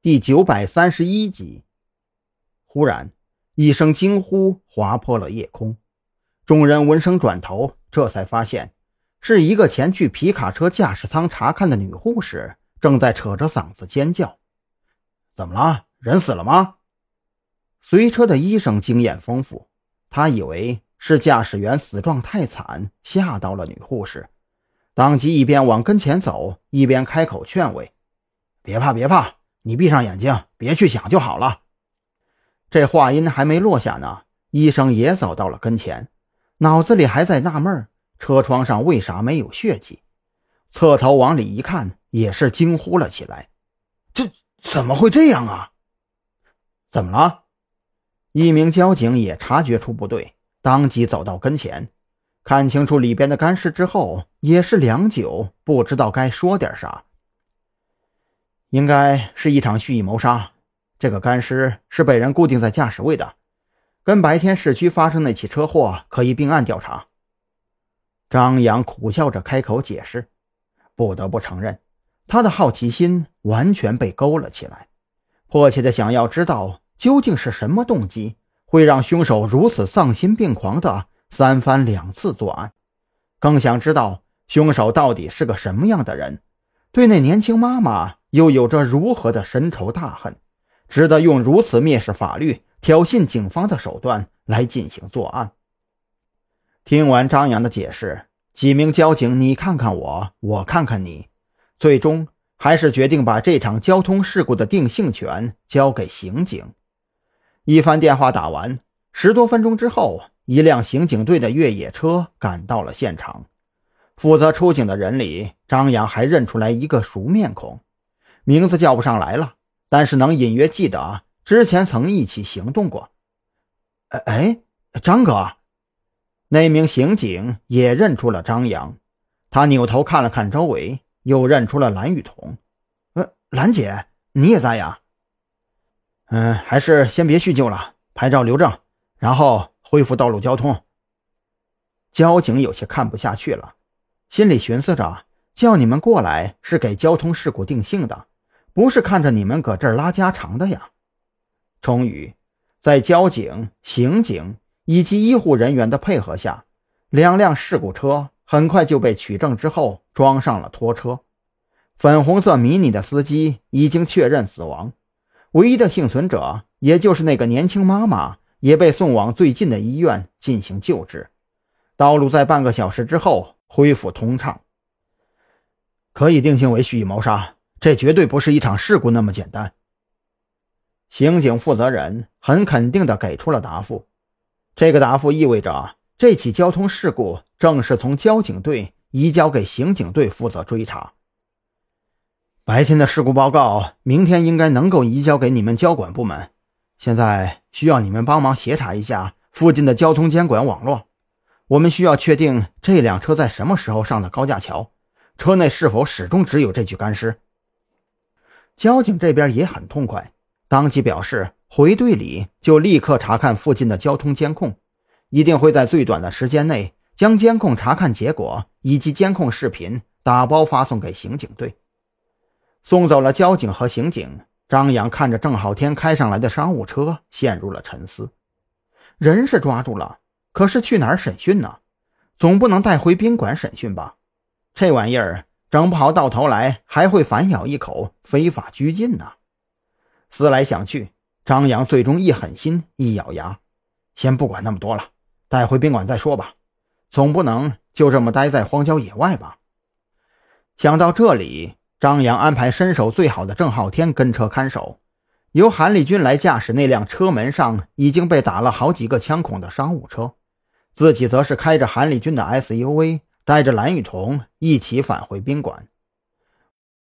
第九百三十一集。忽然，一声惊呼划破了夜空，众人闻声转头，这才发现是一个前去皮卡车驾驶舱查看的女护士，正在扯着嗓子尖叫：“怎么了？人死了吗？”随车的医生经验丰富，他以为是驾驶员死状太惨，吓到了女护士，当即一边往跟前走，一边开口劝慰：“别怕，别怕。”你闭上眼睛，别去想就好了。这话音还没落下呢，医生也走到了跟前，脑子里还在纳闷车窗上为啥没有血迹，侧头往里一看，也是惊呼了起来：“这怎么会这样啊？怎么了？”一名交警也察觉出不对，当即走到跟前，看清楚里边的干尸之后，也是良久，不知道该说点啥。应该是一场蓄意谋杀。这个干尸是被人固定在驾驶位的，跟白天市区发生那起车祸可以并案调查。张扬苦笑着开口解释，不得不承认，他的好奇心完全被勾了起来，迫切的想要知道究竟是什么动机会让凶手如此丧心病狂的三番两次作案，更想知道凶手到底是个什么样的人，对那年轻妈妈。又有着如何的深仇大恨，值得用如此蔑视法律、挑衅警方的手段来进行作案？听完张扬的解释，几名交警你看看我，我看看你，最终还是决定把这场交通事故的定性权交给刑警。一番电话打完，十多分钟之后，一辆刑警队的越野车赶到了现场。负责出警的人里，张扬还认出来一个熟面孔。名字叫不上来了，但是能隐约记得啊之前曾一起行动过。哎哎，张哥，那名刑警也认出了张扬，他扭头看了看周围，又认出了蓝雨桐。呃，兰姐，你也在呀？嗯，还是先别叙旧了，拍照留证，然后恢复道路交通。交警有些看不下去了，心里寻思着，叫你们过来是给交通事故定性的。不是看着你们搁这儿拉家常的呀！终于，在交警、刑警以及医护人员的配合下，两辆事故车很快就被取证之后装上了拖车。粉红色迷你的司机已经确认死亡，唯一的幸存者，也就是那个年轻妈妈，也被送往最近的医院进行救治。道路在半个小时之后恢复通畅，可以定性为蓄意谋杀。这绝对不是一场事故那么简单。刑警负责人很肯定地给出了答复，这个答复意味着这起交通事故正是从交警队移交给刑警队负责追查。白天的事故报告，明天应该能够移交给你们交管部门。现在需要你们帮忙协查一下附近的交通监管网络。我们需要确定这辆车在什么时候上的高架桥，车内是否始终只有这具干尸。交警这边也很痛快，当即表示回队里就立刻查看附近的交通监控，一定会在最短的时间内将监控查看结果以及监控视频打包发送给刑警队。送走了交警和刑警，张扬看着郑浩天开上来的商务车，陷入了沉思。人是抓住了，可是去哪儿审讯呢？总不能带回宾馆审讯吧？这玩意儿。整不好，到头来还会反咬一口非法拘禁呢。思来想去，张扬最终一狠心，一咬牙，先不管那么多了，带回宾馆再说吧。总不能就这么待在荒郊野外吧？想到这里，张扬安排身手最好的郑浩天跟车看守，由韩立军来驾驶那辆车门上已经被打了好几个枪孔的商务车，自己则是开着韩立军的 SUV。带着蓝雨桐一起返回宾馆。